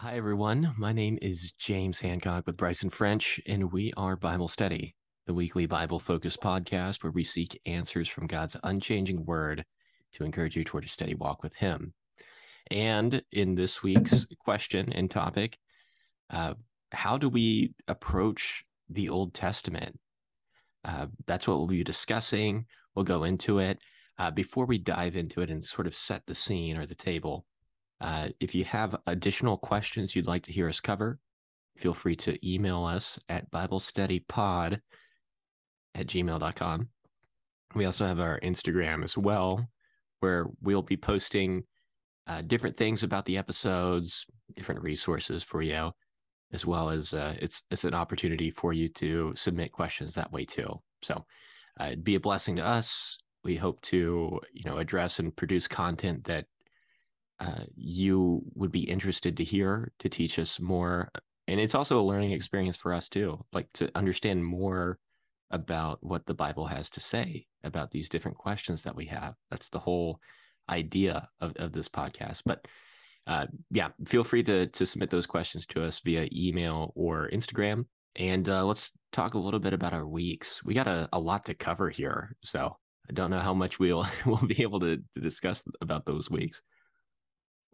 Hi, everyone. My name is James Hancock with Bryson French, and we are Bible Steady, the weekly Bible focused podcast where we seek answers from God's unchanging word to encourage you toward a steady walk with Him. And in this week's question and topic, uh, how do we approach the Old Testament? Uh, that's what we'll be discussing. We'll go into it. Uh, before we dive into it and sort of set the scene or the table, uh, if you have additional questions you'd like to hear us cover, feel free to email us at BibleSteadyPod at gmail.com. We also have our Instagram as well, where we'll be posting uh, different things about the episodes, different resources for you, as well as uh, it's it's an opportunity for you to submit questions that way too. So uh, it'd be a blessing to us. We hope to you know address and produce content that uh, you would be interested to hear to teach us more. And it's also a learning experience for us too, like to understand more about what the Bible has to say about these different questions that we have. That's the whole idea of, of this podcast. But uh, yeah, feel free to to submit those questions to us via email or Instagram. And uh, let's talk a little bit about our weeks. We got a, a lot to cover here, so I don't know how much we'll we'll be able to, to discuss about those weeks.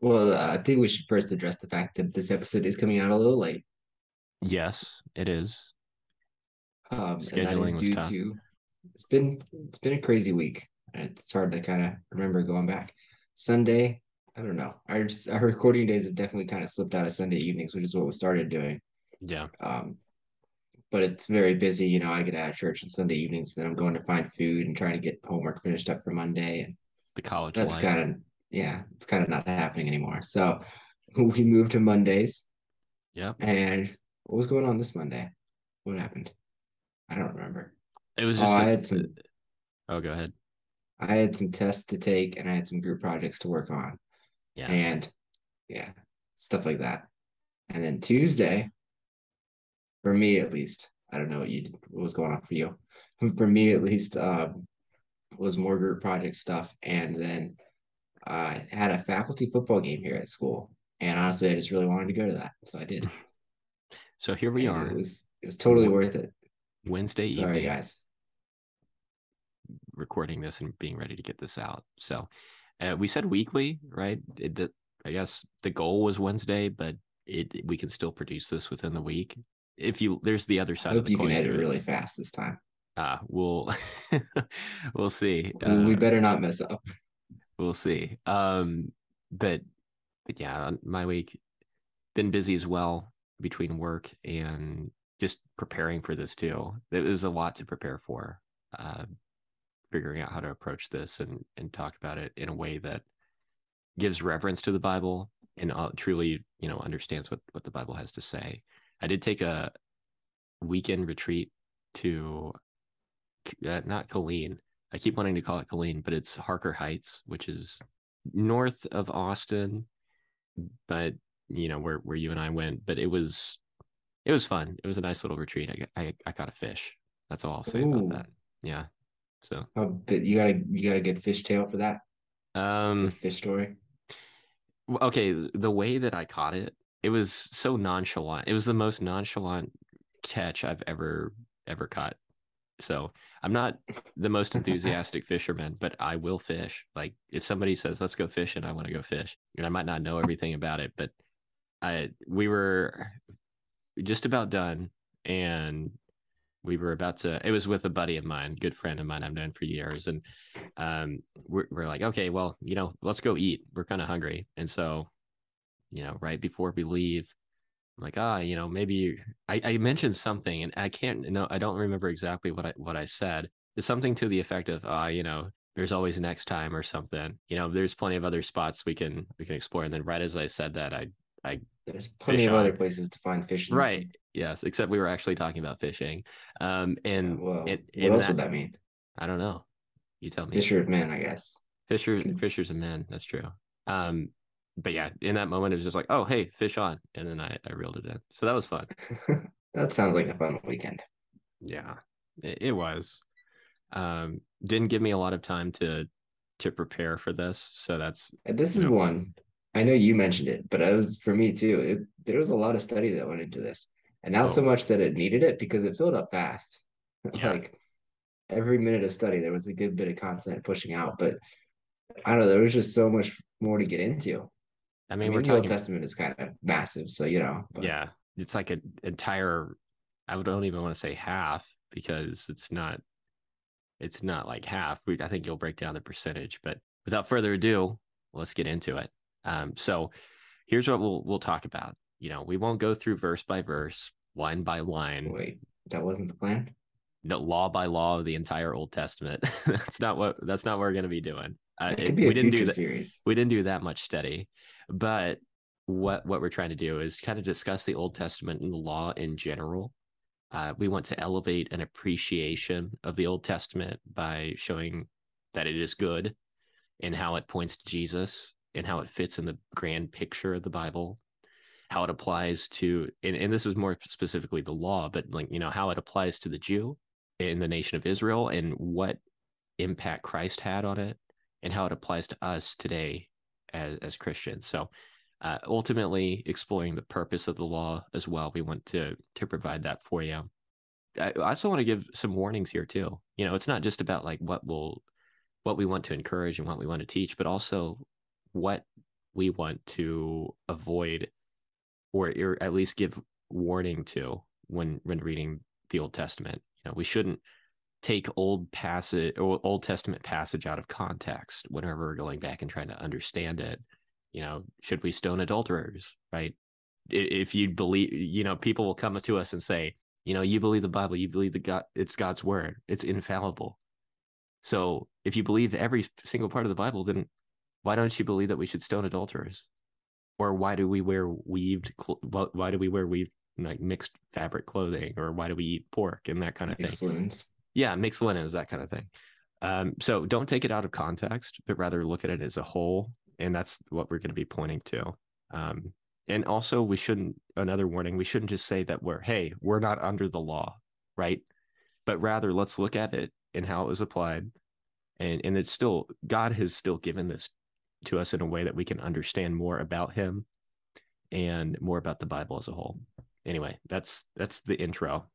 Well, I think we should first address the fact that this episode is coming out a little late. Yes, it is. Um, and that is due to it's been it's been a crazy week. It's hard to kind of remember going back. Sunday, I don't know. Our our recording days have definitely kind of slipped out of Sunday evenings, which is what we started doing. Yeah. Um, but it's very busy. You know, I get out of church on Sunday evenings, then I'm going to find food and trying to get homework finished up for Monday. And the college that's kind of yeah, it's kind of not happening anymore. So we moved to Mondays. Yep. And what was going on this Monday? What happened? I don't remember. It was just. Oh, a, I had some. Oh, go ahead. I had some tests to take, and I had some group projects to work on. Yeah. And yeah, stuff like that. And then Tuesday, for me at least, I don't know what you did, what was going on for you. For me at least, um, was more group project stuff, and then I had a faculty football game here at school, and honestly, I just really wanted to go to that, so I did. So here we and are. It was it was totally worth it. Wednesday Sorry, evening, guys. Recording this and being ready to get this out. So uh, we said weekly, right? It, the, I guess the goal was Wednesday, but it we can still produce this within the week. If you there's the other side I hope of the you coin. can edit really fast this time. Uh, we'll we'll see. Uh, we better not mess up we'll see. Um, but but yeah, my week been busy as well between work and just preparing for this too. It was a lot to prepare for. Uh, figuring out how to approach this and and talk about it in a way that gives reverence to the Bible and uh, truly, you know, understands what what the Bible has to say. I did take a weekend retreat to uh, not Killeen, I keep wanting to call it Colleen, but it's Harker Heights, which is north of Austin, but you know where where you and I went. But it was it was fun. It was a nice little retreat. I I, I caught a fish. That's all I'll say Ooh. about that. Yeah. So. Oh, but you got a you got a good fish tale for that. Um, fish story. Okay, the way that I caught it, it was so nonchalant. It was the most nonchalant catch I've ever ever caught. So I'm not the most enthusiastic fisherman, but I will fish. Like if somebody says, let's go fishing, I want to go fish. And I might not know everything about it, but I we were just about done and we were about to it was with a buddy of mine good friend of mine i've known for years and um we're, we're like okay well you know let's go eat we're kind of hungry and so you know right before we leave I'm like ah you know maybe I, I mentioned something and I can't no I don't remember exactly what I what I said. It's something to the effect of ah uh, you know there's always next time or something. You know there's plenty of other spots we can we can explore and then right as I said that I I there's plenty of on. other places to find fish right. yes except we were actually talking about fishing um and yeah, well, it, what else that, would that mean? I don't know. You tell me. Fisher of men I guess. Fisher Fisher's a man that's true. Um but yeah, in that moment, it was just like, oh, hey, fish on. And then I, I reeled it in. So that was fun. that sounds like a fun weekend. Yeah, it, it, was. Um, didn't give me a lot of time to to prepare for this. So that's this is one I know you mentioned it, but it was for me too. It, there was a lot of study that went into this, and not oh. so much that it needed it because it filled up fast. Yeah. like every minute of study, there was a good bit of content pushing out, but I don't know. There was just so much more to get into. I mean, I mean we're the. Old Testament is kind of massive, so you know. But... Yeah, it's like an entire. I don't even want to say half because it's not. It's not like half. We, I think you'll break down the percentage, but without further ado, let's get into it. Um, so here's what we'll we'll talk about. You know, we won't go through verse by verse, line by line. Wait, that wasn't the plan. The law by law of the entire Old Testament. that's not what that's not what we're going to be doing. Uh, it, we didn't do that. Series. We didn't do that much study, but what what we're trying to do is kind of discuss the Old Testament and the law in general. Uh, we want to elevate an appreciation of the Old Testament by showing that it is good and how it points to Jesus and how it fits in the grand picture of the Bible, how it applies to, and, and this is more specifically the law, but like, you know, how it applies to the Jew in the nation of Israel and what impact Christ had on it and how it applies to us today as, as Christians. So, uh, ultimately exploring the purpose of the law as well. We want to to provide that for you. I also want to give some warnings here too. You know, it's not just about like what will what we want to encourage and what we want to teach, but also what we want to avoid or at least give warning to when when reading the Old Testament. You know, we shouldn't take old passage or Old Testament passage out of context whenever we're going back and trying to understand it. You know, should we stone adulterers? Right? If you believe, you know, people will come to us and say, you know, you believe the Bible, you believe the God, it's God's word, it's infallible. So if you believe every single part of the Bible, then why don't you believe that we should stone adulterers? Or why do we wear weaved? Why do we wear weaved like mixed fabric clothing? Or why do we eat pork and that kind of mixed thing? Yeah, mixed linens, that kind of thing. Um, so don't take it out of context, but rather look at it as a whole, and that's what we're going to be pointing to. Um, and also, we shouldn't. Another warning: we shouldn't just say that we're hey, we're not under the law, right? But rather, let's look at it and how it was applied, and and it's still God has still given this to us in a way that we can understand more about him and more about the Bible as a whole. Anyway, that's that's the intro.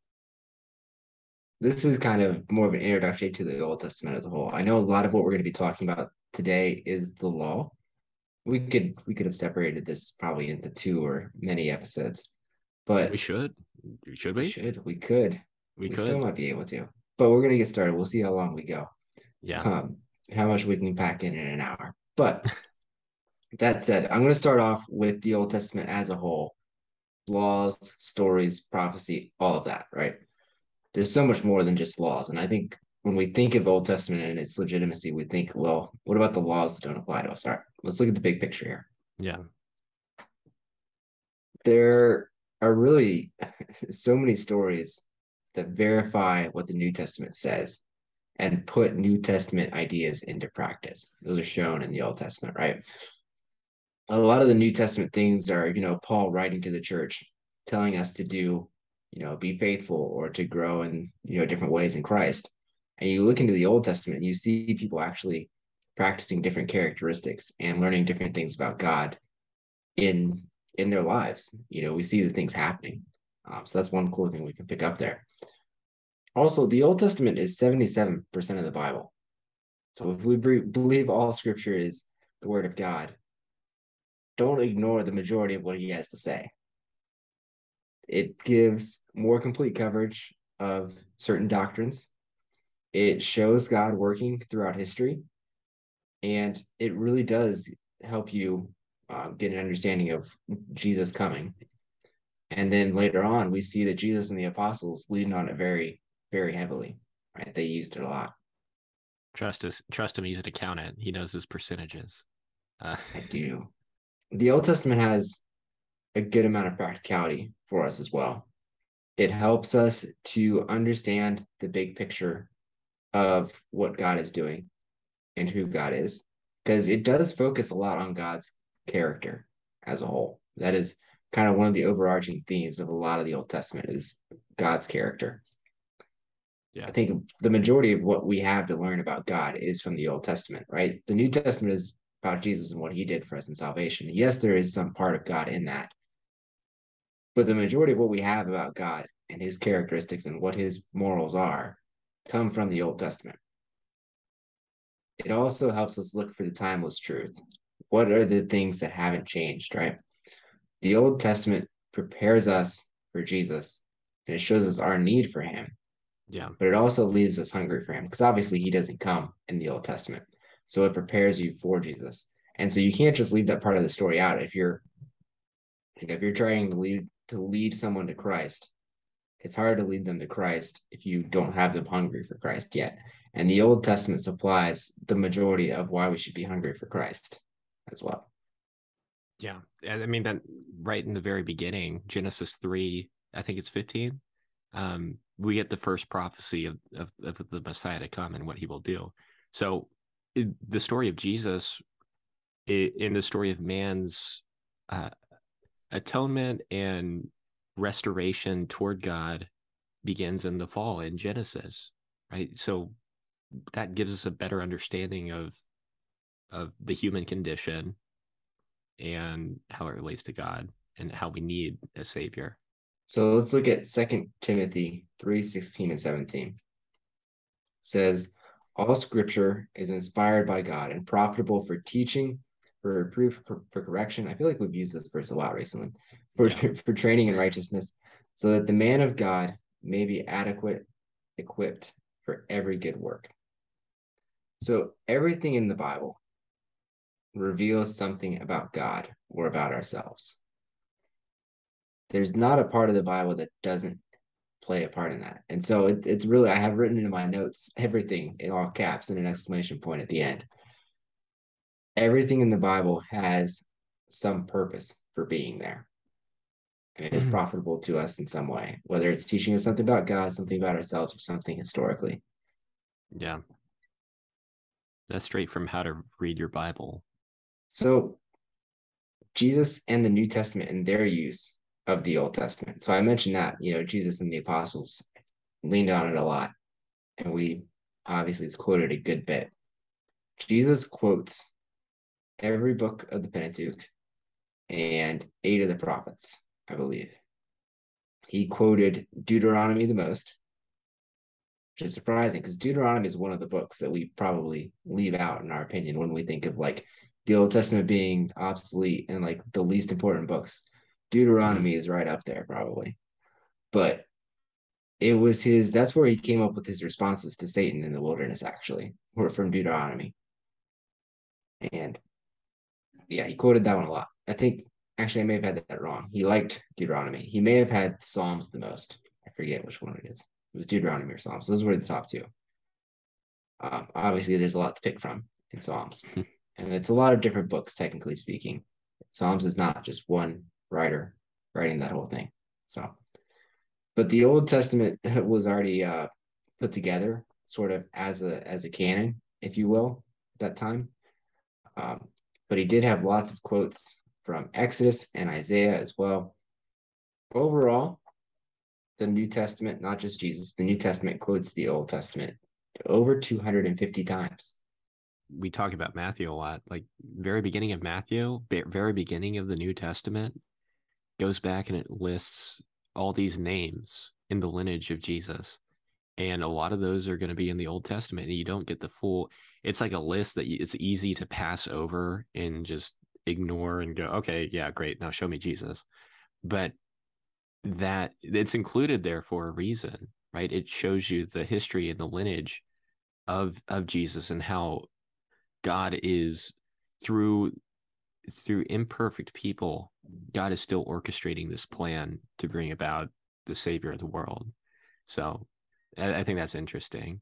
This is kind of more of an introduction to the Old Testament as a whole. I know a lot of what we're going to be talking about today is the law. We could we could have separated this probably into two or many episodes, but we should. We should we? we should we could we, we could. still might be able to, but we're gonna get started. We'll see how long we go. Yeah. Um, how much we can pack in in an hour. But that said, I'm going to start off with the Old Testament as a whole laws, stories, prophecy, all of that, right? There's so much more than just laws. And I think when we think of Old Testament and its legitimacy, we think, well, what about the laws that don't apply to us? All right, let's look at the big picture here. Yeah. There are really so many stories that verify what the New Testament says and put New Testament ideas into practice. Those are shown in the Old Testament, right? A lot of the New Testament things are, you know, Paul writing to the church, telling us to do, you know, be faithful or to grow in, you know, different ways in Christ. And you look into the Old Testament, you see people actually practicing different characteristics and learning different things about God in in their lives. You know, we see the things happening. Um, so that's one cool thing we can pick up there. Also, the Old Testament is 77% of the Bible. So if we believe all scripture is the word of God, don't ignore the majority of what he has to say. It gives more complete coverage of certain doctrines. It shows God working throughout history. And it really does help you uh, get an understanding of Jesus coming. And then later on, we see that Jesus and the apostles lean on it very very heavily. Right, they used it a lot. Trust us. Trust him. He's an accountant. He knows his percentages. Uh, I do. The Old Testament has a good amount of practicality for us as well. It helps us to understand the big picture of what God is doing and who God is, because it does focus a lot on God's character as a whole. That is kind of one of the overarching themes of a lot of the Old Testament is God's character. Yeah. I think the majority of what we have to learn about God is from the Old Testament, right? The New Testament is about Jesus and what he did for us in salvation. Yes, there is some part of God in that. But the majority of what we have about God and his characteristics and what his morals are come from the Old Testament. It also helps us look for the timeless truth. What are the things that haven't changed, right? The Old Testament prepares us for Jesus and it shows us our need for him. Yeah. But it also leaves us hungry for him because obviously he doesn't come in the Old Testament. So it prepares you for Jesus. And so you can't just leave that part of the story out if you're if you're trying to lead to lead someone to Christ. It's hard to lead them to Christ if you don't have them hungry for Christ yet. And the Old Testament supplies the majority of why we should be hungry for Christ as well. Yeah. I mean that right in the very beginning, Genesis 3, I think it's 15. Um, we get the first prophecy of, of, of the Messiah to come and what he will do. So it, the story of Jesus in the story of man's uh, atonement and restoration toward God begins in the fall in Genesis, right? So that gives us a better understanding of of the human condition and how it relates to God and how we need a savior. So let's look at Second Timothy 3:16 and 17. It says, All scripture is inspired by God and profitable for teaching, for proof, for, for correction. I feel like we've used this verse a lot recently. For, for training in righteousness, so that the man of God may be adequate, equipped for every good work. So everything in the Bible reveals something about God or about ourselves there's not a part of the Bible that doesn't play a part in that. And so it, it's really, I have written in my notes everything in all caps and an exclamation point at the end. Everything in the Bible has some purpose for being there. And it is mm-hmm. profitable to us in some way, whether it's teaching us something about God, something about ourselves, or something historically. Yeah. That's straight from how to read your Bible. So, Jesus and the New Testament and their use of the Old Testament. So I mentioned that, you know, Jesus and the apostles leaned on it a lot. And we obviously it's quoted a good bit. Jesus quotes every book of the Pentateuch and eight of the prophets, I believe. He quoted Deuteronomy the most, which is surprising because Deuteronomy is one of the books that we probably leave out, in our opinion, when we think of like the Old Testament being obsolete and like the least important books. Deuteronomy is right up there probably. But it was his that's where he came up with his responses to Satan in the wilderness, actually, were from Deuteronomy. And yeah, he quoted that one a lot. I think actually I may have had that wrong. He liked Deuteronomy. He may have had Psalms the most. I forget which one it is. It was Deuteronomy or Psalms. Those were the top two. Um, obviously, there's a lot to pick from in Psalms, and it's a lot of different books, technically speaking. Psalms is not just one writer writing that whole thing. So, but the Old Testament was already uh, put together sort of as a as a canon, if you will, at that time. Um, but he did have lots of quotes from Exodus and Isaiah as well. Overall, the New Testament, not just Jesus, the New Testament quotes the Old Testament over 250 times. We talk about Matthew a lot, like very beginning of Matthew, very beginning of the New Testament goes back and it lists all these names in the lineage of Jesus. And a lot of those are going to be in the Old Testament. And you don't get the full, it's like a list that it's easy to pass over and just ignore and go, okay, yeah, great. Now show me Jesus. But that it's included there for a reason, right? It shows you the history and the lineage of of Jesus and how God is through through imperfect people God is still orchestrating this plan to bring about the savior of the world. So I, I think that's interesting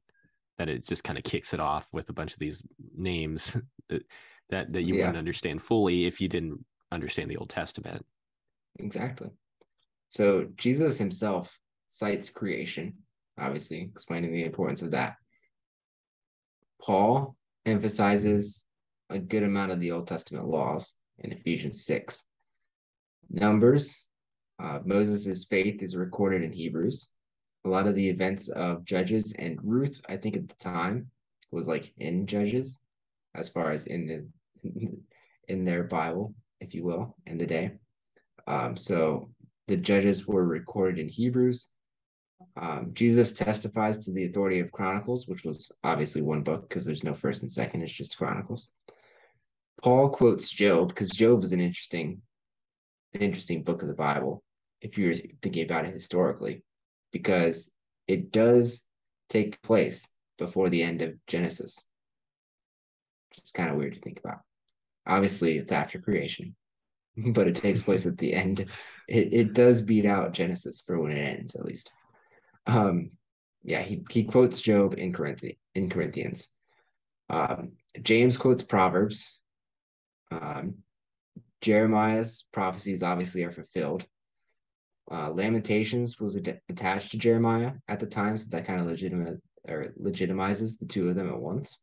that it just kind of kicks it off with a bunch of these names that that, that you yeah. wouldn't understand fully if you didn't understand the Old Testament. Exactly. So Jesus himself cites creation, obviously explaining the importance of that. Paul emphasizes a good amount of the Old Testament laws in Ephesians 6. Numbers, uh, Moses' faith is recorded in Hebrews. A lot of the events of Judges and Ruth, I think at the time, was like in Judges, as far as in the in their Bible, if you will, in the day. Um, so the judges were recorded in Hebrews. Um, Jesus testifies to the authority of Chronicles, which was obviously one book because there's no first and second, it's just Chronicles. Paul quotes Job because Job is an interesting, an interesting book of the Bible if you're thinking about it historically, because it does take place before the end of Genesis. It's kind of weird to think about. Obviously, it's after creation, but it takes place at the end. It, it does beat out Genesis for when it ends, at least. Um, yeah, he, he quotes Job in Corinthi- in Corinthians. Um, James quotes Proverbs. Um, Jeremiah's prophecies obviously are fulfilled. Uh, Lamentations was ad- attached to Jeremiah at the time, so that kind of legitimate or legitimizes the two of them at once.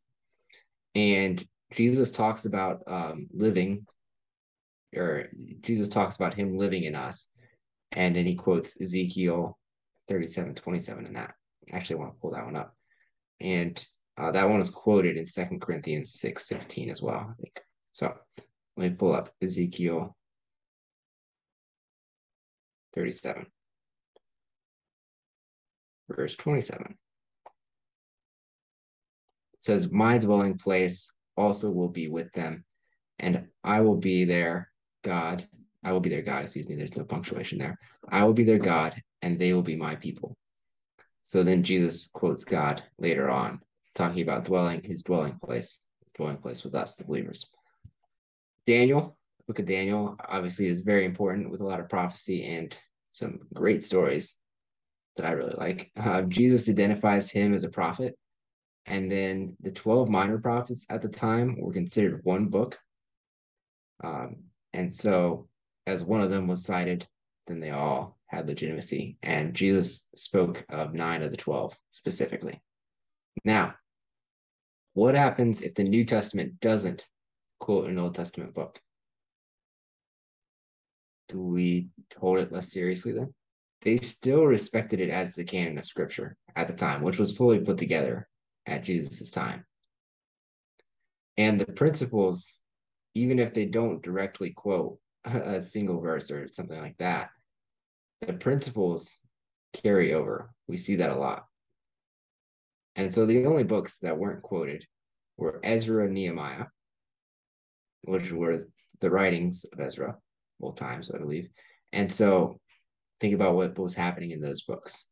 And Jesus talks about um, living, or Jesus talks about him living in us, and then he quotes Ezekiel 37, 27 in that. Actually, I want to pull that one up. And uh, that one is quoted in Second Corinthians 6, 16 as well, I think. So let me pull up Ezekiel 37, verse 27. It says, My dwelling place also will be with them, and I will be their God. I will be their God, excuse me, there's no punctuation there. I will be their God, and they will be my people. So then Jesus quotes God later on, talking about dwelling, his dwelling place, dwelling place with us, the believers. Daniel, book of Daniel, obviously is very important with a lot of prophecy and some great stories that I really like. Uh, Jesus identifies him as a prophet, and then the 12 minor prophets at the time were considered one book. Um, and so, as one of them was cited, then they all had legitimacy. And Jesus spoke of nine of the 12 specifically. Now, what happens if the New Testament doesn't quote an Old Testament book? Do we hold it less seriously then? They still respected it as the canon of scripture at the time, which was fully put together at Jesus' time. And the principles, even if they don't directly quote a single verse or something like that, the principles carry over. We see that a lot. And so the only books that weren't quoted were Ezra and Nehemiah, which were the writings of Ezra, both times, I believe. And so think about what was happening in those books.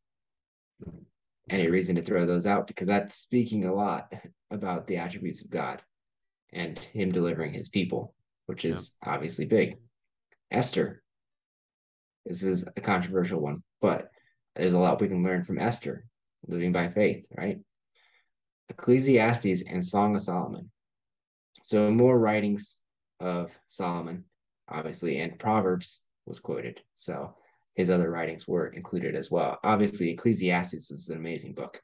Any reason to throw those out? Because that's speaking a lot about the attributes of God and Him delivering His people, which is yeah. obviously big. Esther. This is a controversial one, but there's a lot we can learn from Esther, living by faith, right? Ecclesiastes and Song of Solomon. So more writings of Solomon, obviously, and Proverbs was quoted. So his other writings were included as well. Obviously, Ecclesiastes is an amazing book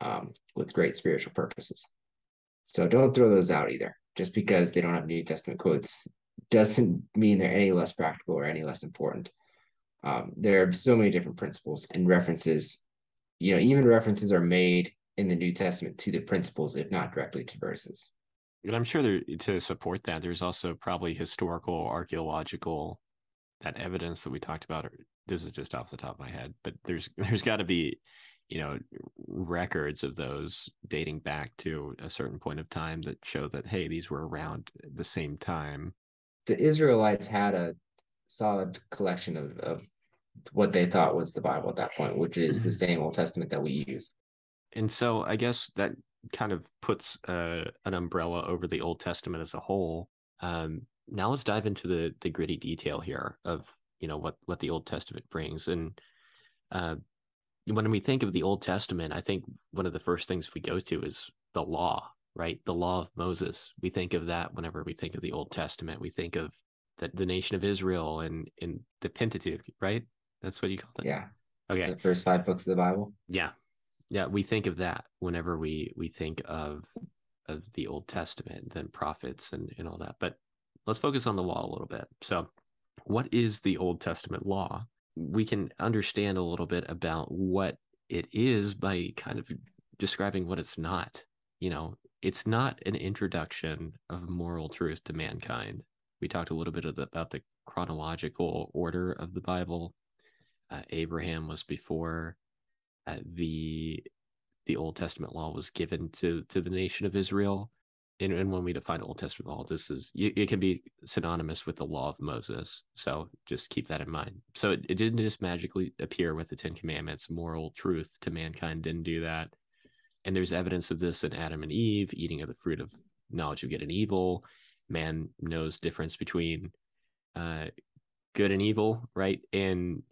um, with great spiritual purposes. So don't throw those out either. Just because they don't have New Testament quotes doesn't mean they're any less practical or any less important. Um, there are so many different principles and references. You know, even references are made in the New Testament to the principles, if not directly to verses. And I'm sure there, eh, to support that, there's also probably historical, archaeological that evidence that we talked about this is just off the top of my head but there's there's got to be you know records of those dating back to a certain point of time that show that hey these were around at the same time. The israelites had a solid collection of, of what they thought was the bible at that point which is the mm-hmm. same old testament that we use. And so i guess that kind of puts uh, an umbrella over the old testament as a whole um, now let's dive into the the gritty detail here of you know what what the Old Testament brings. And uh, when we think of the Old Testament, I think one of the first things we go to is the law, right? The law of Moses. We think of that whenever we think of the Old Testament. We think of the, the nation of Israel and in the Pentateuch, right? That's what you call it. Yeah. Okay. The first five books of the Bible. Yeah. Yeah, we think of that whenever we we think of of the Old Testament, then prophets and and all that. But let's focus on the law a little bit. So, what is the Old Testament law? We can understand a little bit about what it is by kind of describing what it's not. You know, it's not an introduction of moral truth to mankind. We talked a little bit the, about the chronological order of the Bible. Uh, Abraham was before uh, the the Old Testament law was given to to the nation of Israel. And, and when we define Old Testament law, this is it can be synonymous with the law of Moses. So just keep that in mind. So it, it didn't just magically appear with the Ten Commandments. Moral truth to mankind didn't do that. And there's evidence of this in Adam and Eve eating of the fruit of knowledge of good and evil. Man knows difference between uh, good and evil, right? And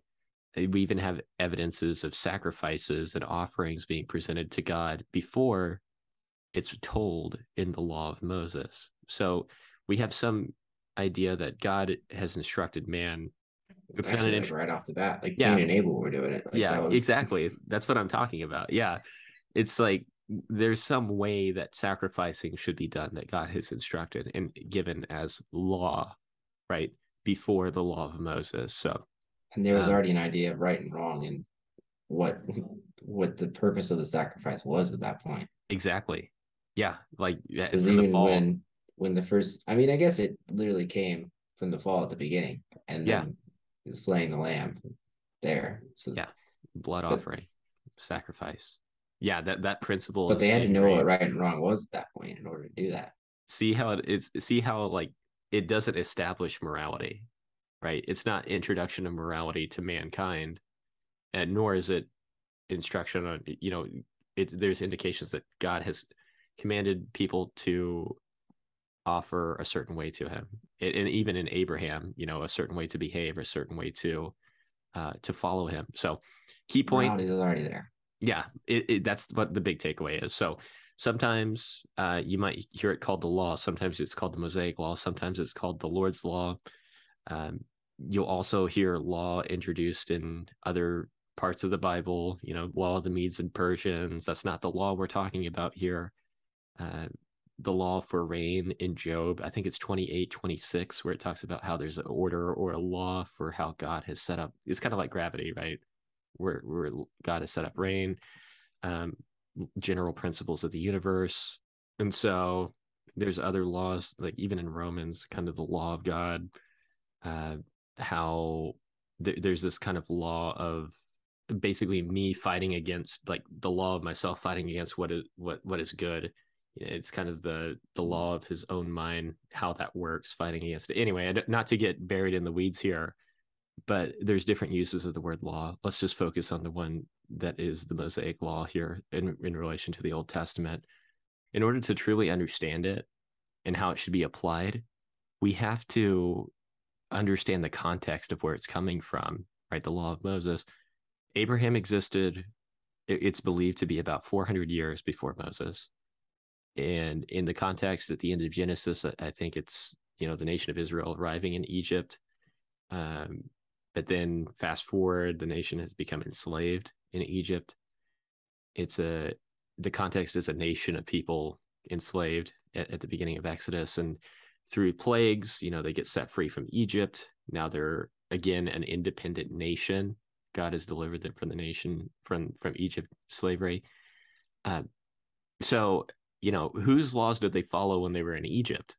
Eh, we even have evidences of sacrifices and offerings being presented to God before it's told in the law of Moses. So we have some idea that God has instructed man. It's Actually, kind of like right off the bat, like yeah. Cain and Abel were doing it. Like yeah, was... exactly. That's what I'm talking about. Yeah, it's like there's some way that sacrificing should be done that God has instructed and given as law, right before the law of Moses. So, and there was um, already an idea of right and wrong and what what the purpose of the sacrifice was at that point. Exactly. Yeah, like because even the when when the first, I mean, I guess it literally came from the fall at the beginning, and then yeah. slaying the lamb there. So yeah, blood but, offering, sacrifice. Yeah, that that principle. But they had to know what right and wrong was at that point in order to do that. See how it is. See how like it doesn't establish morality, right? It's not introduction of morality to mankind, and nor is it instruction on you know it. There's indications that God has commanded people to offer a certain way to him. And even in abraham you know a certain way to behave a certain way to uh to follow him. So key point Morality is already there. Yeah it, it, that's what the big takeaway is. So sometimes uh you might hear it called the law. Sometimes it's called the mosaic law. Sometimes it's called the lord's law. Um you'll also hear law introduced in other parts of the bible you know law of the medes and persians that's not the law we're talking about here uh, the law for rain in Job. I think it's 28, 26, where it talks about how there's an order or a law for how God has set up. It's kind of like gravity, right? Where, where God has set up rain, um, general principles of the universe. And so there's other laws, like even in Romans, kind of the law of God, uh, how th- there's this kind of law of basically me fighting against like the law of myself fighting against what is what what is good. It's kind of the the mm-hmm. law of his own mind how that works fighting against it. Anyway not to get buried in the weeds here but there's different uses of the word law. Let's just focus on the one that is the mosaic law here in, in relation to the old testament. In order to truly understand it and how it should be applied we have to understand the context of where it's coming from right? The law of moses. Abraham existed. It's believed to be about 400 years before moses. And in the context at the end of Genesis, I think it's you know the nation of Israel arriving in Egypt, um, but then fast forward, the nation has become enslaved in Egypt. It's a the context is a nation of people enslaved at, at the beginning of Exodus, and through plagues, you know, they get set free from Egypt. Now they're again an independent nation. God has delivered them from the nation from from Egypt slavery. Uh, so you know, whose laws did they follow when they were in Egypt?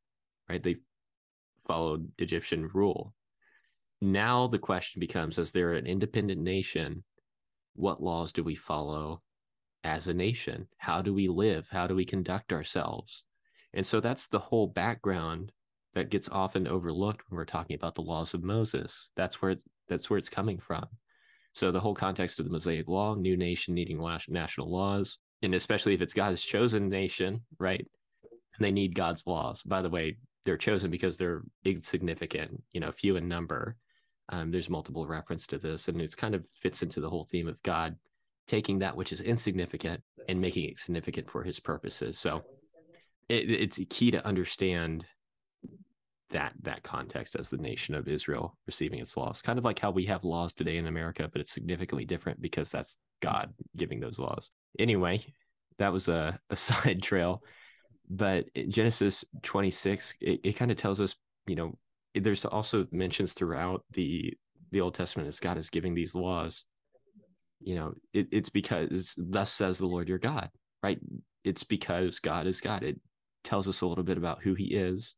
Right? They followed Egyptian rule. Now the question becomes as they're an independent nation, what laws do we follow as a nation? How do we live? How do we conduct ourselves? And so that's the whole background that gets often overlooked when we're talking about the laws of Moses. That's where that's where it's coming from. So the whole context of the Mosaic Law, new nation needing national laws, and especially if it's God's chosen nation, right? And they need God's laws. By the way, they're chosen because they're insignificant, you know, few in number. Um, there's multiple reference to this, and it's kind of fits into the whole theme of God taking that which is insignificant and making it significant for His purposes. So it, it's key to understand that that context as the nation of Israel receiving its laws. Kind of like how we have laws today in America, but it's significantly different because that's God giving those laws. Anyway, that was a, a side trail. But Genesis 26, it, it kind of tells us, you know, there's also mentions throughout the the Old Testament as God is giving these laws. You know, it, it's because thus says the Lord your God, right? it's because God is God. It tells us a little bit about who he is.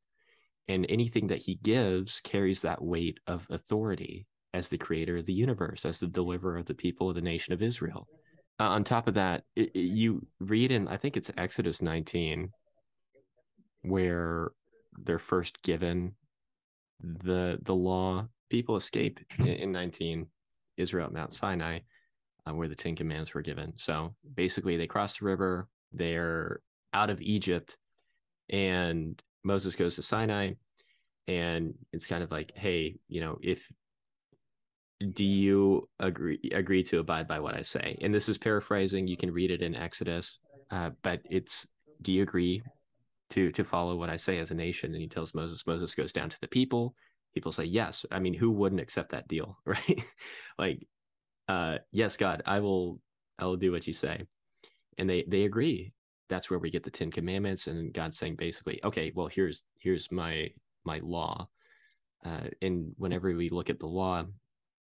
And anything that he gives carries that weight of authority as the creator of the universe, as the deliverer of the people of the nation of Israel. Uh, on top of that, it, it, you read in, I think it's Exodus 19, where they're first given the the law. People escape in, in 19, Israel at Mount Sinai, uh, where the Ten Commandments were given. So basically, they cross the river, they're out of Egypt, and Moses goes to Sinai, and it's kind of like, hey, you know, if do you agree agree to abide by what I say? And this is paraphrasing. You can read it in Exodus, uh, but it's do you agree to to follow what I say as a nation? And he tells Moses. Moses goes down to the people. People say yes. I mean, who wouldn't accept that deal, right? like, uh, yes, God, I will. I will do what you say, and they they agree. That's where we get the Ten Commandments, and God saying basically, okay, well, here's here's my my law. Uh, and whenever we look at the law,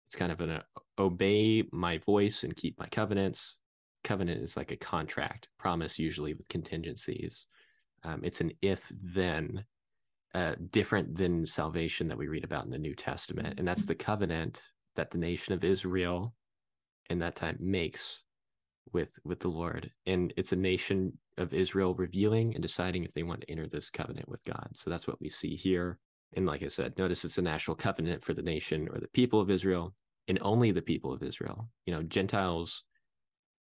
it's kind of an uh, obey my voice and keep my covenants. Covenant is like a contract, promise usually with contingencies. Um, it's an if then, uh, different than salvation that we read about in the New Testament. And that's the covenant that the nation of Israel in that time makes with with the Lord. And it's a nation of Israel revealing and deciding if they want to enter this covenant with God. So that's what we see here. And like I said, notice it's a national covenant for the nation or the people of Israel and only the people of Israel. You know, Gentiles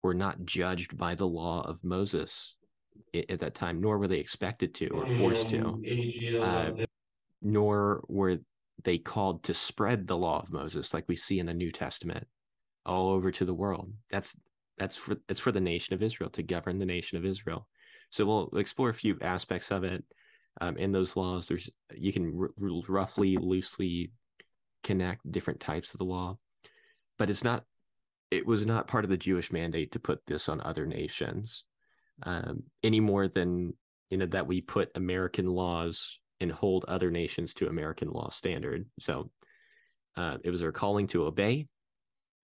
were not judged by the law of Moses at that time, nor were they expected to or forced to, uh, nor were they called to spread the law of Moses like we see in the New Testament all over to the world. That's that's for it's for the nation of Israel to govern the nation of Israel. So we'll explore a few aspects of it um, in those laws. There's you can r- roughly, loosely connect different types of the law, but it's not. It was not part of the Jewish mandate to put this on other nations um, any more than you know that we put American laws and hold other nations to American law standard. So uh, it was their calling to obey,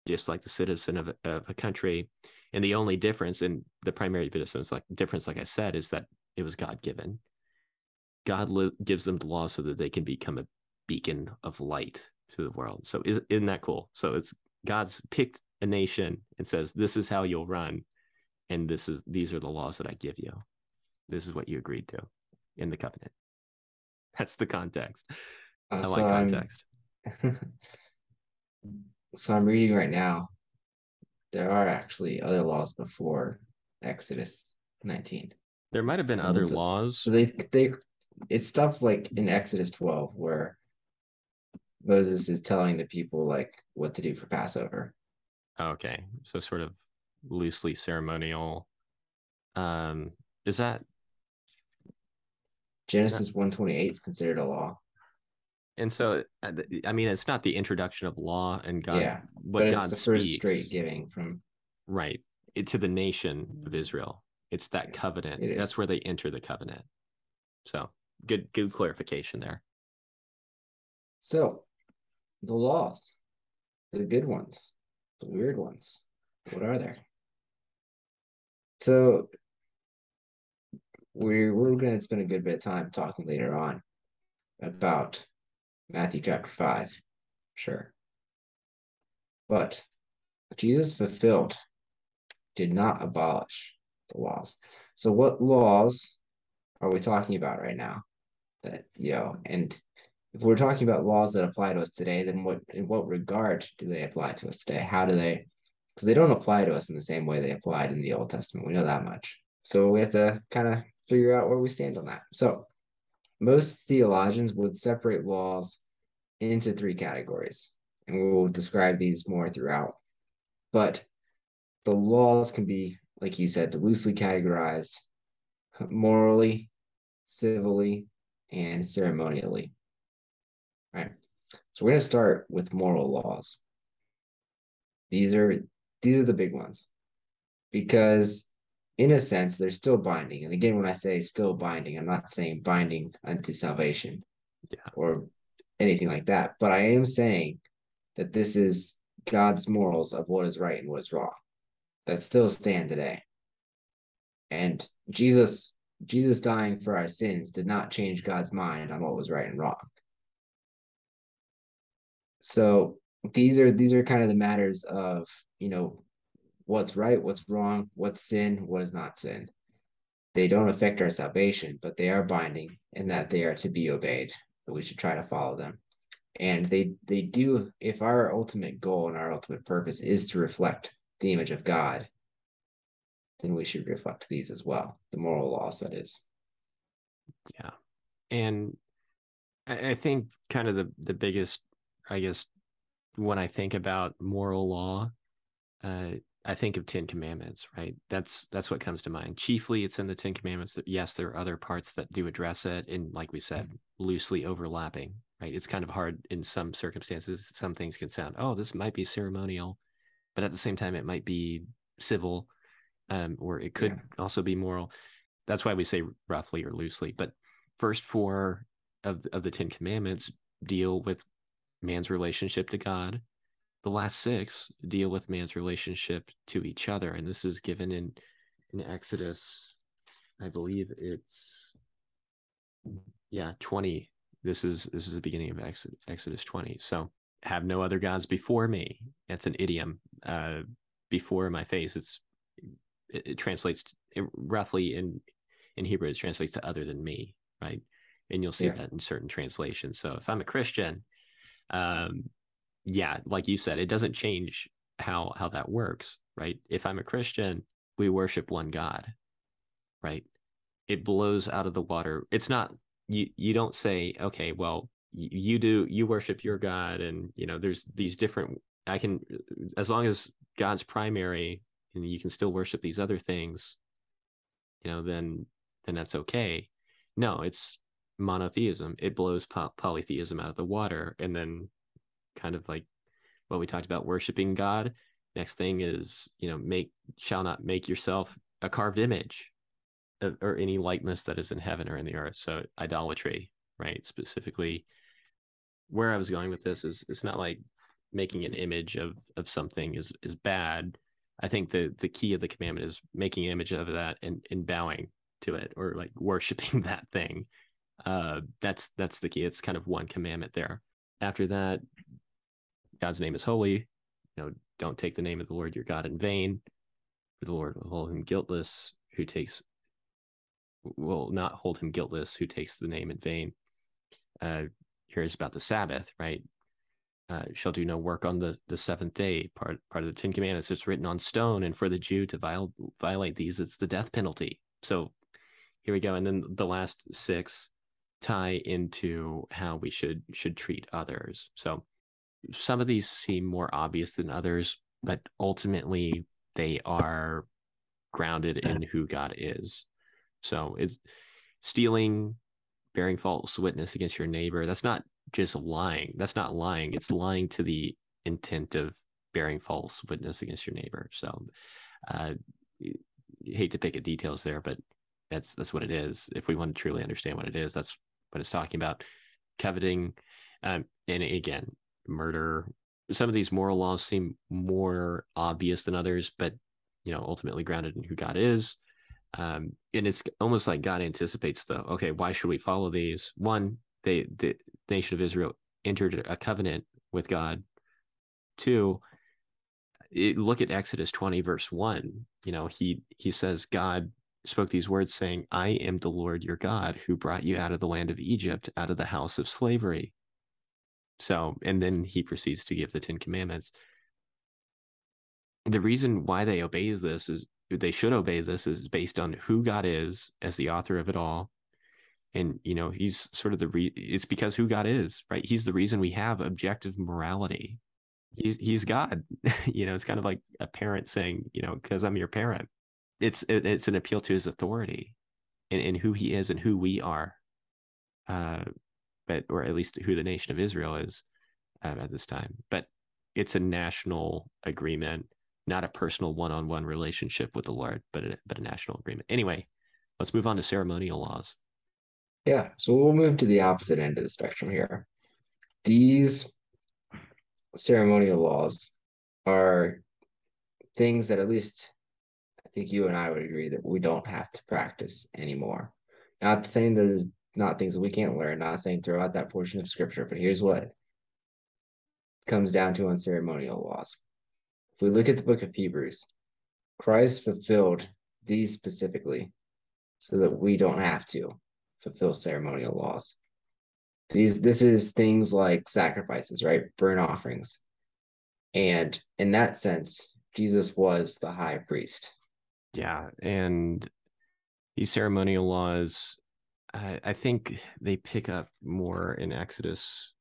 just like the citizen of, of a country. And the only difference, and the primary difference, like difference, like I said, is that it was God given. God li- gives them the law so that they can become a beacon of light to the world. So is, isn't that cool? So it's God's picked a nation and says, "This is how you'll run, and this is these are the laws that I give you. This is what you agreed to in the covenant." That's the context. Uh, I so like context. so I'm reading right now. There are actually other laws before Exodus 19. There might have been other so, laws. So they they it's stuff like in Exodus 12 where Moses is telling the people like what to do for Passover. Okay. So sort of loosely ceremonial. Um is that Genesis 128 is considered a law and so uh, I mean, it's not the introduction of law and God. Yeah, but it's God the first speaks, straight giving from right it, to the nation of Israel. It's that covenant. It That's where they enter the covenant. So good, good clarification there. So, the laws, the good ones, the weird ones, what are there? So, we're we're going to spend a good bit of time talking later on about Matthew chapter 5. Sure. But Jesus fulfilled, did not abolish the laws. So, what laws are we talking about right now? That, you know, and if we're talking about laws that apply to us today, then what in what regard do they apply to us today? How do they because they don't apply to us in the same way they applied in the Old Testament. We know that much. So we have to kind of figure out where we stand on that. So most theologians would separate laws into three categories, and we will describe these more throughout. But the laws can be, like you said, loosely categorized morally, civilly, and ceremonially. All right. So we're going to start with moral laws. These are these are the big ones because in a sense they're still binding. And again, when I say still binding, I'm not saying binding unto salvation yeah. or anything like that. But I am saying that this is God's morals of what is right and what is wrong that still stand today. And Jesus, Jesus dying for our sins did not change God's mind on what was right and wrong. So these are these are kind of the matters of you know what's right, what's wrong, what's sin, what is not sin. They don't affect our salvation, but they are binding in that they are to be obeyed. But we should try to follow them. And they they do if our ultimate goal and our ultimate purpose is to reflect the image of God, then we should reflect these as well, the moral laws that is. Yeah. And I think kind of the the biggest, I guess, when I think about moral law, uh, I think of Ten Commandments, right? That's that's what comes to mind. Chiefly, it's in the Ten Commandments. That yes, there are other parts that do address it, and like we said, loosely overlapping, right? It's kind of hard in some circumstances. Some things can sound, oh, this might be ceremonial, but at the same time, it might be civil, um, or it could yeah. also be moral. That's why we say roughly or loosely. But first four of of the Ten Commandments deal with man's relationship to God the last six deal with man's relationship to each other and this is given in in exodus i believe it's yeah 20 this is this is the beginning of exodus, exodus 20 so have no other gods before me. That's an idiom uh before my face. It's it, it translates it roughly in in hebrew it translates to other than me right? And you'll see yeah. that in certain translations. So if i'm a christian um yeah, like you said, it doesn't change how how that works, right? If I'm a Christian, we worship one God, right? It blows out of the water. It's not you you don't say, okay, well, you do you worship your God and you know there's these different I can as long as God's primary and you can still worship these other things, you know, then then that's okay. No, it's monotheism. It blows po- polytheism out of the water and then kind of like what we talked about worshiping God. Next thing is, you know, make shall not make yourself a carved image or any likeness that is in heaven or in the earth. So idolatry, right? Specifically, where I was going with this is it's not like making an image of of something is is bad. I think the the key of the commandment is making an image of that and and bowing to it or like worshiping that thing. Uh, that's that's the key. It's kind of one commandment there. After that, God's name is holy. You know, don't take the name of the Lord your God in vain. For the Lord will hold him guiltless who takes will not hold him guiltless who takes the name in vain. Uh, here's about the Sabbath, right? Uh, shall do no work on the, the seventh day, part part of the Ten Commandments. It's written on stone, and for the Jew to viol- violate these, it's the death penalty. So here we go, and then the last six tie into how we should should treat others. So some of these seem more obvious than others, but ultimately they are grounded in who God is. So it's stealing, bearing false witness against your neighbor. That's not just lying. That's not lying. It's lying to the intent of bearing false witness against your neighbor. So, uh, hate to pick at details there, but that's that's what it is. If we want to truly understand what it is, that's what it's talking about. Coveting, um, and again, murder. Some of these moral laws seem more obvious than others, but you know, ultimately grounded in who God is. Um, and it's almost like God anticipates the okay, why should we follow these? One, they the nation of Israel entered a covenant with God. Two, it, look at Exodus 20, verse 1. You know, he he says, God spoke these words saying, I am the Lord your God who brought you out of the land of Egypt, out of the house of slavery. So, and then he proceeds to give the Ten Commandments. The reason why they obey this is they should obey this is based on who God is as the author of it all. And, you know, he's sort of the, re- it's because who God is, right? He's the reason we have objective morality. He's, he's God. you know, it's kind of like a parent saying, you know, because I'm your parent. It's, it, it's an appeal to his authority and, and who he is and who we are. Uh, but or at least who the nation of Israel is um, at this time. But it's a national agreement, not a personal one-on-one relationship with the Lord, but a, but a national agreement. Anyway, let's move on to ceremonial laws. Yeah, so we'll move to the opposite end of the spectrum here. These ceremonial laws are things that at least I think you and I would agree that we don't have to practice anymore. Not saying there's not things that we can't learn, not saying throw out that portion of scripture, but here's what comes down to on ceremonial laws. If we look at the book of Hebrews, Christ fulfilled these specifically so that we don't have to fulfill ceremonial laws. These this is things like sacrifices, right? Burnt offerings. And in that sense, Jesus was the high priest. Yeah, and these ceremonial laws, I, I think they pick up more in Exodus.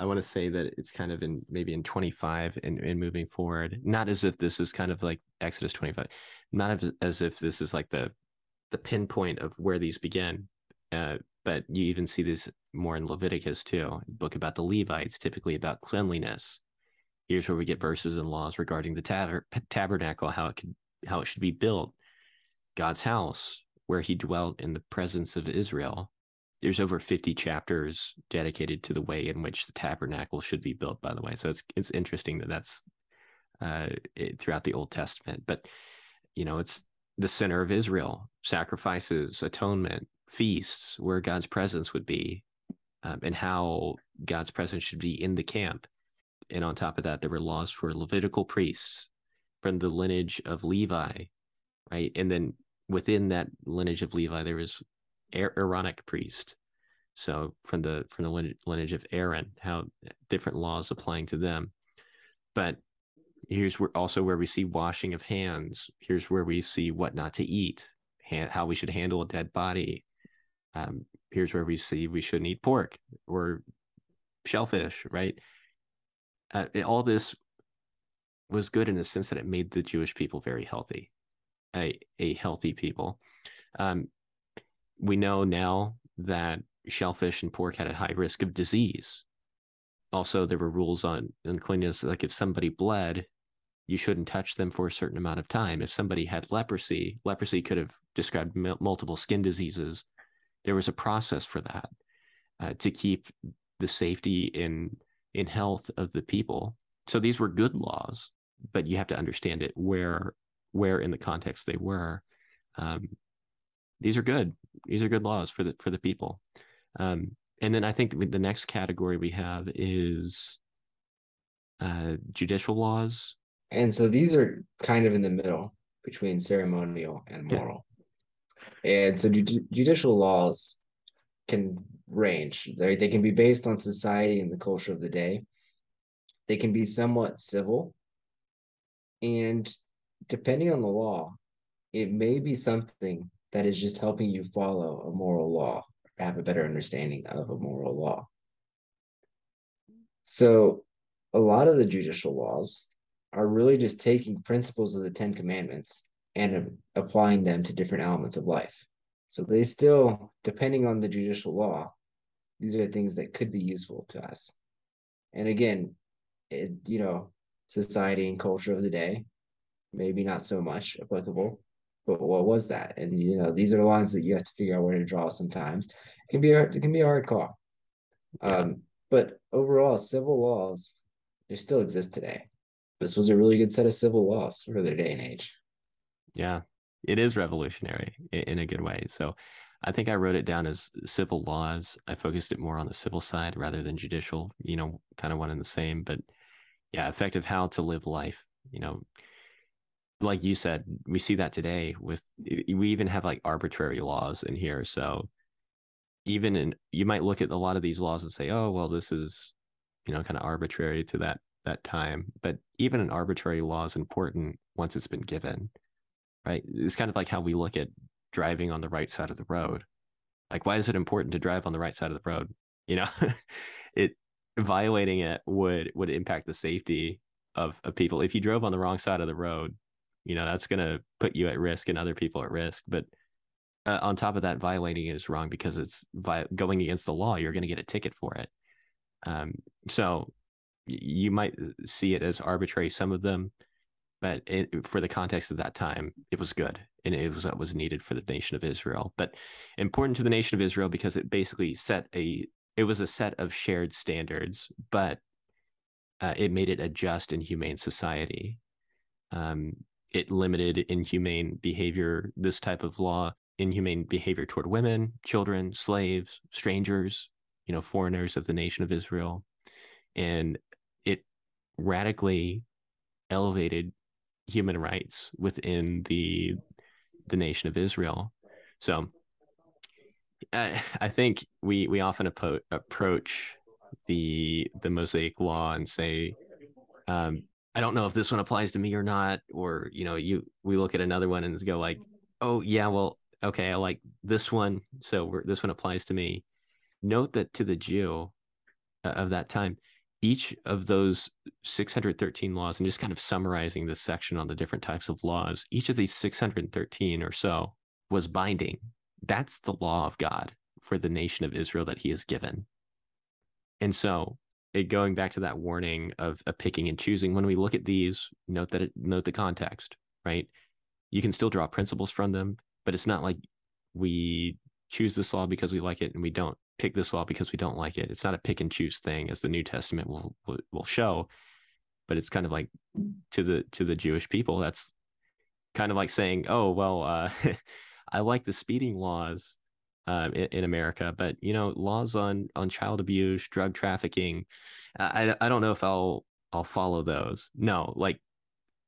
I want to say that it's kind of in maybe in 25 and, and moving forward. Not as if this is kind of like Exodus 25, not as, as if this is like the the pinpoint of where these begin. Uh, but you even see this more in Leviticus too, book about the Levites, typically about cleanliness. Here's where we get verses and laws regarding the tab- tabernacle, how it could, how it should be built, God's house, where He dwelt in the presence of Israel. There's over 50 chapters dedicated to the way in which the tabernacle should be built. By the way, so it's it's interesting that that's uh, it, throughout the Old Testament. But you know, it's the center of Israel, sacrifices, atonement, feasts, where God's presence would be, um, and how God's presence should be in the camp. And on top of that, there were laws for Levitical priests from the lineage of Levi, right? And then within that lineage of Levi, there was Aaronic priest. So from the from the lineage of Aaron, how different laws applying to them. But here's where also where we see washing of hands. Here's where we see what not to eat, how we should handle a dead body. Um, here's where we see we shouldn't eat pork or shellfish, right? Uh, all this was good in the sense that it made the Jewish people very healthy, a a healthy people. Um, we know now that shellfish and pork had a high risk of disease. Also, there were rules on, cleanliness, like if somebody bled, you shouldn't touch them for a certain amount of time. If somebody had leprosy, leprosy could have described m- multiple skin diseases. There was a process for that uh, to keep the safety in in health of the people. So these were good laws, but you have to understand it where where in the context they were. Um, these are good. These are good laws for the for the people. Um, and then I think the next category we have is uh, judicial laws and so these are kind of in the middle between ceremonial and moral. Yeah. And so ju- judicial laws can range. They they can be based on society and the culture of the day. They can be somewhat civil. And depending on the law, it may be something that is just helping you follow a moral law, or have a better understanding of a moral law. So, a lot of the judicial laws are really just taking principles of the Ten Commandments and applying them to different elements of life. So they still, depending on the judicial law, these are things that could be useful to us. And again, it, you know, society and culture of the day, maybe not so much applicable, but what was that? And you know, these are the lines that you have to figure out where to draw sometimes. It can be a, it can be a hard call. Yeah. Um, but overall, civil laws they still exist today this was a really good set of civil laws for their day and age. Yeah, it is revolutionary in a good way. So I think I wrote it down as civil laws. I focused it more on the civil side rather than judicial, you know, kind of one and the same. But yeah, effective how to live life, you know, like you said, we see that today with, we even have like arbitrary laws in here. So even in, you might look at a lot of these laws and say, oh, well, this is, you know, kind of arbitrary to that that time. But even an arbitrary law is important once it's been given, right? It's kind of like how we look at driving on the right side of the road. Like, why is it important to drive on the right side of the road? You know, it violating it would would impact the safety of, of people. If you drove on the wrong side of the road, you know that's going to put you at risk and other people at risk. But uh, on top of that, violating it is wrong because it's vi- going against the law. You're going to get a ticket for it. Um, so you might see it as arbitrary, some of them, but it, for the context of that time, it was good and it was what was needed for the nation of Israel. But important to the nation of Israel because it basically set a it was a set of shared standards, but uh, it made it a just and humane society. Um, it limited inhumane behavior, this type of law, inhumane behavior toward women, children, slaves, strangers, you know, foreigners of the nation of Israel. And it radically elevated human rights within the the nation of Israel. So I, I think we we often approach the the Mosaic law and say, um, I don't know if this one applies to me or not, or you know, you we look at another one and go like, oh yeah, well, okay, I like this one, so this one applies to me. Note that to the Jew uh, of that time, each of those 613 laws, and just kind of summarizing this section on the different types of laws, each of these 613 or so was binding. That's the law of God for the nation of Israel that he has given. And so, it, going back to that warning of, of picking and choosing, when we look at these, note that it, note the context, right? You can still draw principles from them, but it's not like we choose this law because we like it and we don't pick this law because we don't like it. It's not a pick and choose thing, as the New Testament will will, will show. But it's kind of like to the to the Jewish people, that's kind of like saying, "Oh, well, uh, I like the speeding laws uh, in, in, America, but you know, laws on on child abuse, drug trafficking, I I don't know if I'll I'll follow those. No, like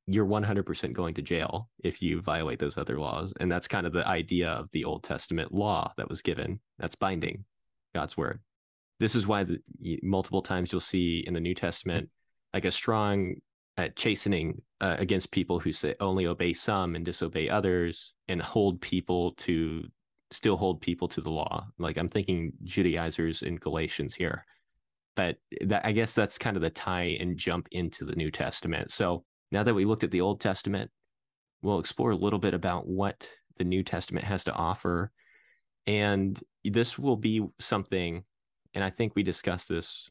you're 100% going to jail if you violate those other laws, and that's kind of the idea of the Old Testament law that was given. That's binding. God's word. This is why the, multiple times you'll see in the New Testament like a strong uh, chastening uh, against people who say only obey some and disobey others and hold people to still hold people to the law. Like I'm thinking Judaizers in Galatians here. But that I guess that's kind of the tie and jump into the New Testament. So now that we looked at the Old Testament, we'll explore a little bit about what the New Testament has to offer and this will be something, and I think we discussed this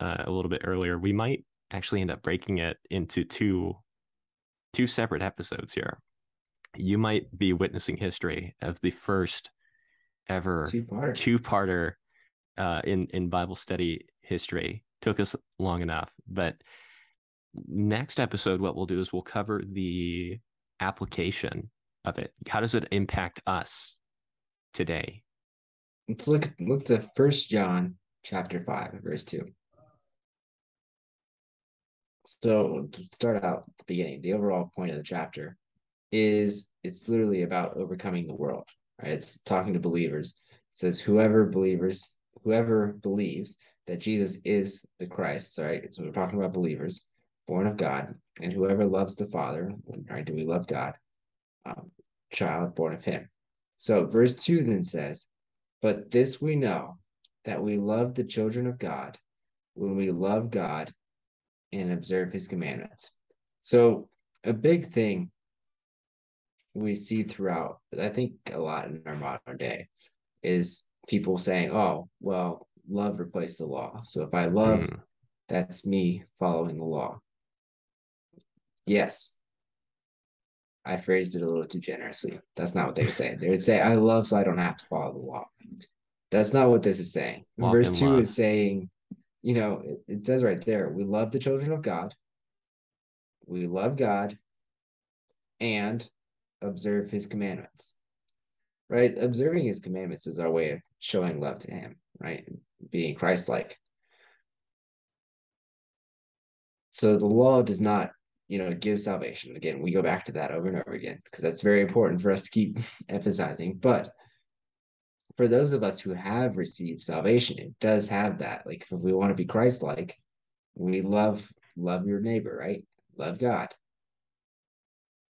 uh, a little bit earlier. We might actually end up breaking it into two two separate episodes here. You might be witnessing history of the first ever two-parter, two-parter uh, in in Bible Steady history. Took us long enough, but next episode, what we'll do is we'll cover the application of it. How does it impact us today? Let's look look to First John chapter five, verse two. So to start out at the beginning, the overall point of the chapter is it's literally about overcoming the world. Right? It's talking to believers. It says whoever believers, whoever believes that Jesus is the Christ. Sorry, so we're talking about believers, born of God, and whoever loves the Father. Right? Do we love God? Um, child born of Him. So verse 2 then says, But this we know, that we love the children of God when we love God and observe his commandments. So a big thing we see throughout, I think a lot in our modern day, is people saying, Oh, well, love replaced the law. So if I love, mm. that's me following the law. Yes, I phrased it a little too generously. That's not what they would say. They would say, I love so I don't have to follow the law. That's not what this is saying. Walk Verse 2 love. is saying, you know, it, it says right there, we love the children of God. We love God and observe his commandments. Right? Observing his commandments is our way of showing love to him, right? Being Christ like. So the law does not you know, give salvation. Again, we go back to that over and over again because that's very important for us to keep emphasizing. But for those of us who have received salvation, it does have that. Like if we want to be Christ-like, we love love your neighbor, right? Love God.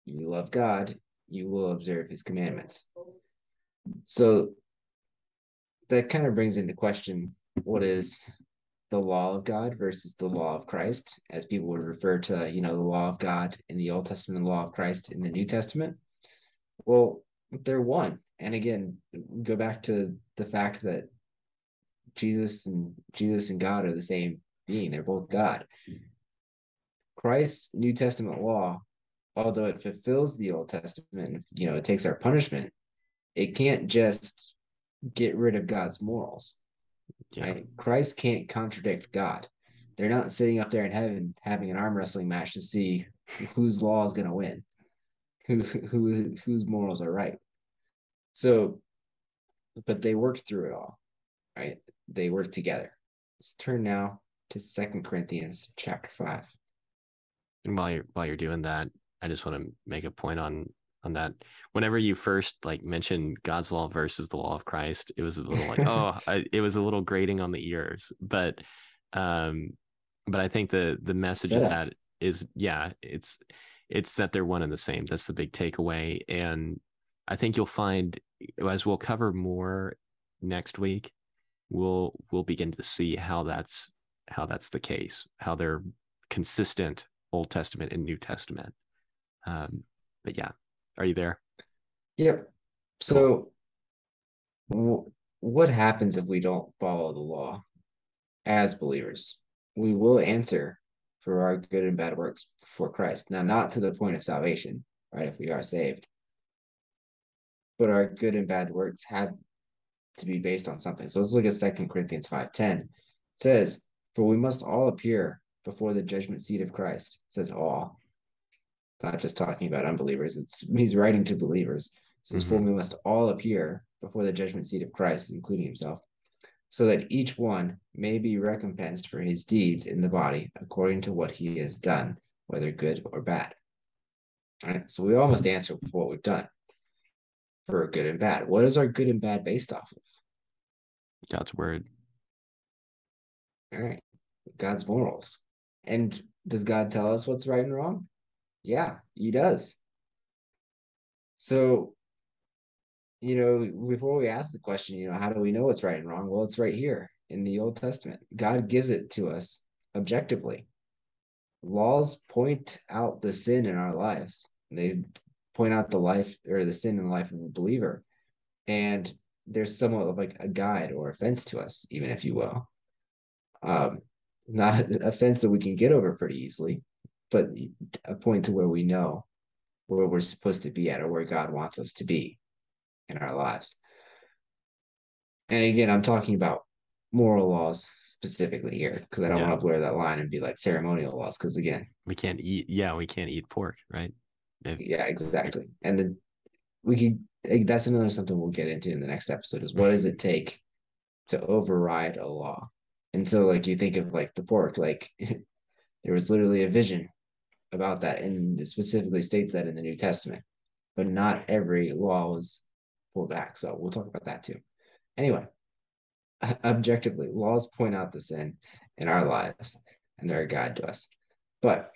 You love God, you will observe his commandments. So that kind of brings into question what is the law of God versus the law of Christ, as people would refer to, you know, the law of God in the Old Testament, the law of Christ in the New Testament. Well, they're one. And again, go back to the fact that Jesus and Jesus and God are the same being. They're both God. Christ's New Testament law, although it fulfills the Old Testament, you know, it takes our punishment, it can't just get rid of God's morals yeah. Right? Christ can't contradict God. They're not sitting up there in heaven having an arm wrestling match to see whose law is going to win. who who whose morals are right. So, but they worked through it all, right? They worked together. Let's turn now to Second Corinthians chapter five. And while you're while you're doing that, I just want to make a point on on that. Whenever you first like mentioned God's law versus the law of Christ, it was a little like oh, I, it was a little grating on the ears. But um, but I think the the message of that is yeah, it's it's that they're one and the same. That's the big takeaway, and I think you'll find as we'll cover more next week, we'll we'll begin to see how that's how that's the case, how they're consistent Old Testament and New Testament. Um, but yeah, are you there? Yep. So, w- what happens if we don't follow the law as believers? We will answer for our good and bad works before Christ. Now, not to the point of salvation, right? If we are saved, but our good and bad works have to be based on something. So let's look at Second Corinthians 5:10. It says, For we must all appear before the judgment seat of Christ. It says all. Not just talking about unbelievers. It's he's writing to believers. It says, mm-hmm. For we must all appear before the judgment seat of Christ, including himself, so that each one may be recompensed for his deeds in the body according to what he has done, whether good or bad. All right. So we all must answer for what we've done for good and bad. What is our good and bad based off of? God's word. All right. God's morals. And does God tell us what's right and wrong? Yeah, he does. So, you know, before we ask the question, you know, how do we know what's right and wrong? Well, it's right here in the Old Testament. God gives it to us objectively. Laws point out the sin in our lives. They point out the life or the sin in the life of a believer. And there's somewhat of like a guide or a fence to us, even if you will. Um, not a fence that we can get over pretty easily, but a point to where we know where we're supposed to be at or where God wants us to be in our lives. And again, I'm talking about moral laws specifically here because I don't yeah. want to blur that line and be like ceremonial laws because again, we can't eat. Yeah, we can't eat pork, right? If, yeah, exactly. And then we could. Eh, that's another something we'll get into in the next episode. Is what does it take to override a law? And so, like you think of like the pork, like there was literally a vision about that, and it specifically states that in the New Testament. But not every law was pulled back. So we'll talk about that too. Anyway, objectively, laws point out the sin in our lives, and they're a guide to us. But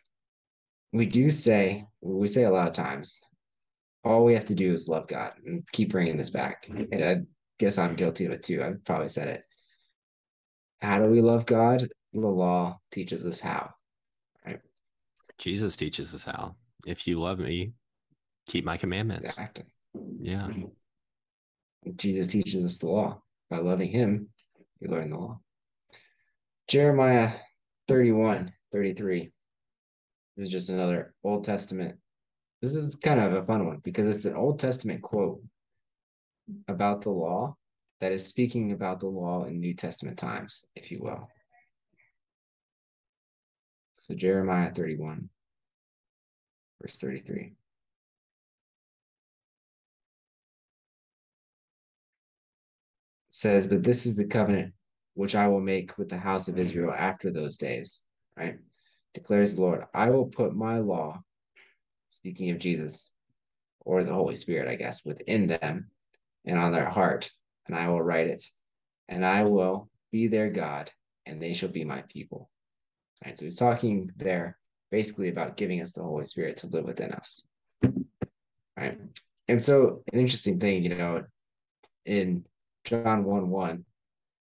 we do say, we say a lot of times, all we have to do is love God and keep bringing this mm-hmm. back. And I guess I'm guilty of it too. I've probably said it. How do we love God? The law teaches us how. Jesus teaches us how. If you love me, keep my commandments. Exactly. Yeah. Jesus teaches us the law. By loving him, you learn the law. Jeremiah 31, 33. This is just another Old Testament. This is kind of a fun one because it's an Old Testament quote about the law that is speaking about the law in New Testament times, if you will. So Jeremiah 31, verse 33. says, But this is the covenant which I will make with the house of Israel after those days, right? declares the Lord, I will put my law, speaking of Jesus, or the Holy Spirit, I guess, within them and on their heart, and I will write it, and I will be their God, and they shall be my people. Right, so he's talking there basically about giving us the Holy Spirit to live within us. Right. And so an interesting thing, you know, in John 1 1,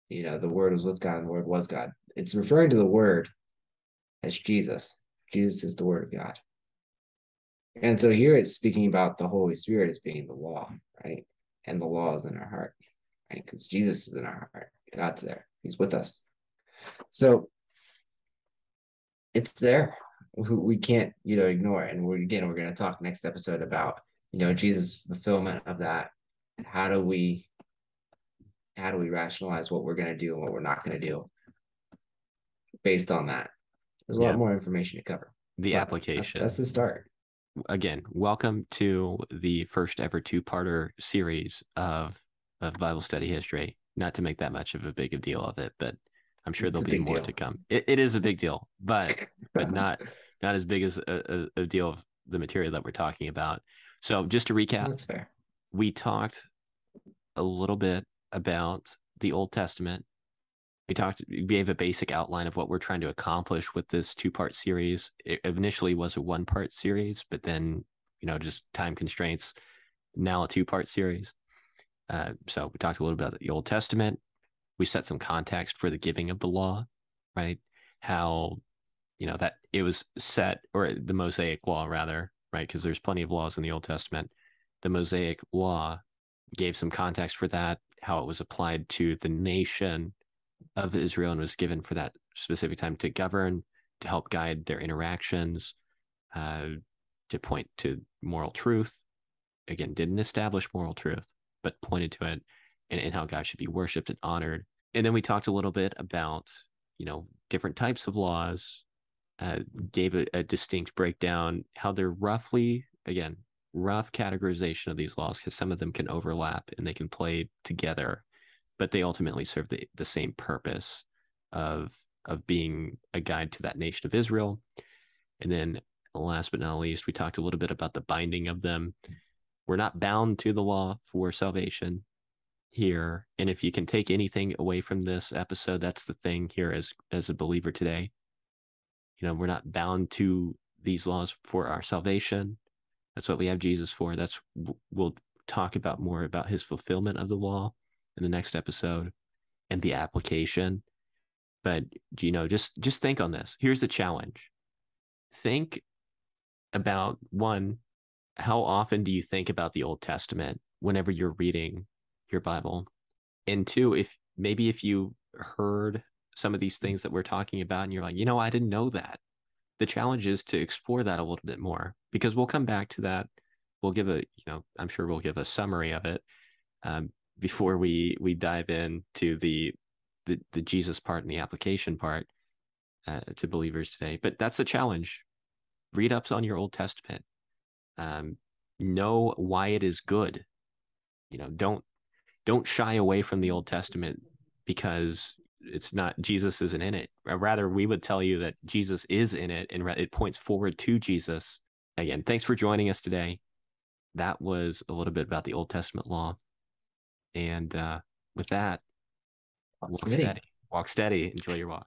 you know, the word was with God and the word was God. It's referring to the word as Jesus. Jesus is the Word of God. And so here it's speaking about the Holy Spirit as being the law, right? And the law is in our heart, right? Because Jesus is in our heart. God's there. He's with us. So it's there. We can't, you know, ignore it. And we're again, we're going to talk next episode about, you know, Jesus' fulfillment of that. How do we, how do we rationalize what we're going to do and what we're not going to do based on that? There's a yeah. lot more information to cover. The but application. That's, that's the start. again, welcome to the first ever two-parter series of of Bible Steady history. Not to make that much of a big a deal of it, but I'm sure It's there'll be more deal. to come. It, it is a big deal, but but not not as big as a, a, a deal of the material that we're talking about. So just to recap, That's fair. we talked a little bit about the Old Testament. We talked, we gave a basic outline of what we're trying to accomplish with this two part series. It initially was a one part series, but then, you know, just time constraints, now a two part series. Uh, so we talked a little bit about the Old Testament. We set some context for the giving of the law, right? How, you know, that it was set, or the Mosaic law, rather, right? Because there's plenty of laws in the Old Testament. The Mosaic law gave some context for that, how it was applied to the nation of Israel and was given for that specific time to govern, to help guide their interactions, uh, to point to moral truth. Again, didn't establish moral truth, but pointed to it and, and how God should be worshipped and honored. And then we talked a little bit about, you know, different types of laws, uh, gave a, a distinct breakdown, how they're roughly, again, rough categorization of these laws because some of them can overlap and they can play together, but they ultimately serve the, the same purpose of of being a guide to that nation of Israel. And then last but not least, we talked a little bit about the binding of them. We're not bound to the law for salvation here. And if you can take anything away from this episode, that's the thing here as as a believer today. You know, we're not bound to these laws for our salvation. That's what we have Jesus for. That's we'll talk about more about his fulfillment of the law in the next episode and the application. But you know, just just think on this. Here's the challenge. Think about one, how often do you think about the Old Testament whenever you're reading your Bible? And two, if maybe if you heard some of these things that we're talking about and you're like, you know, I didn't know that. The challenge is to explore that a little bit more because we'll come back to that. We'll give a, you know, I'm sure we'll give a summary of it um, before we we dive into the the the Jesus part and the application part uh, to believers today. But that's the challenge. Read ups on your Old Testament. Um, know why it is good. You know, don't don't shy away from the Old Testament because it's not Jesus isn't in it. Rather, we would tell you that Jesus is in it and it points forward to Jesus. Again, thanks for joining us today. That was a little bit about the Old Testament law. And uh, with that, walk steady. Walk steady. Enjoy your walk.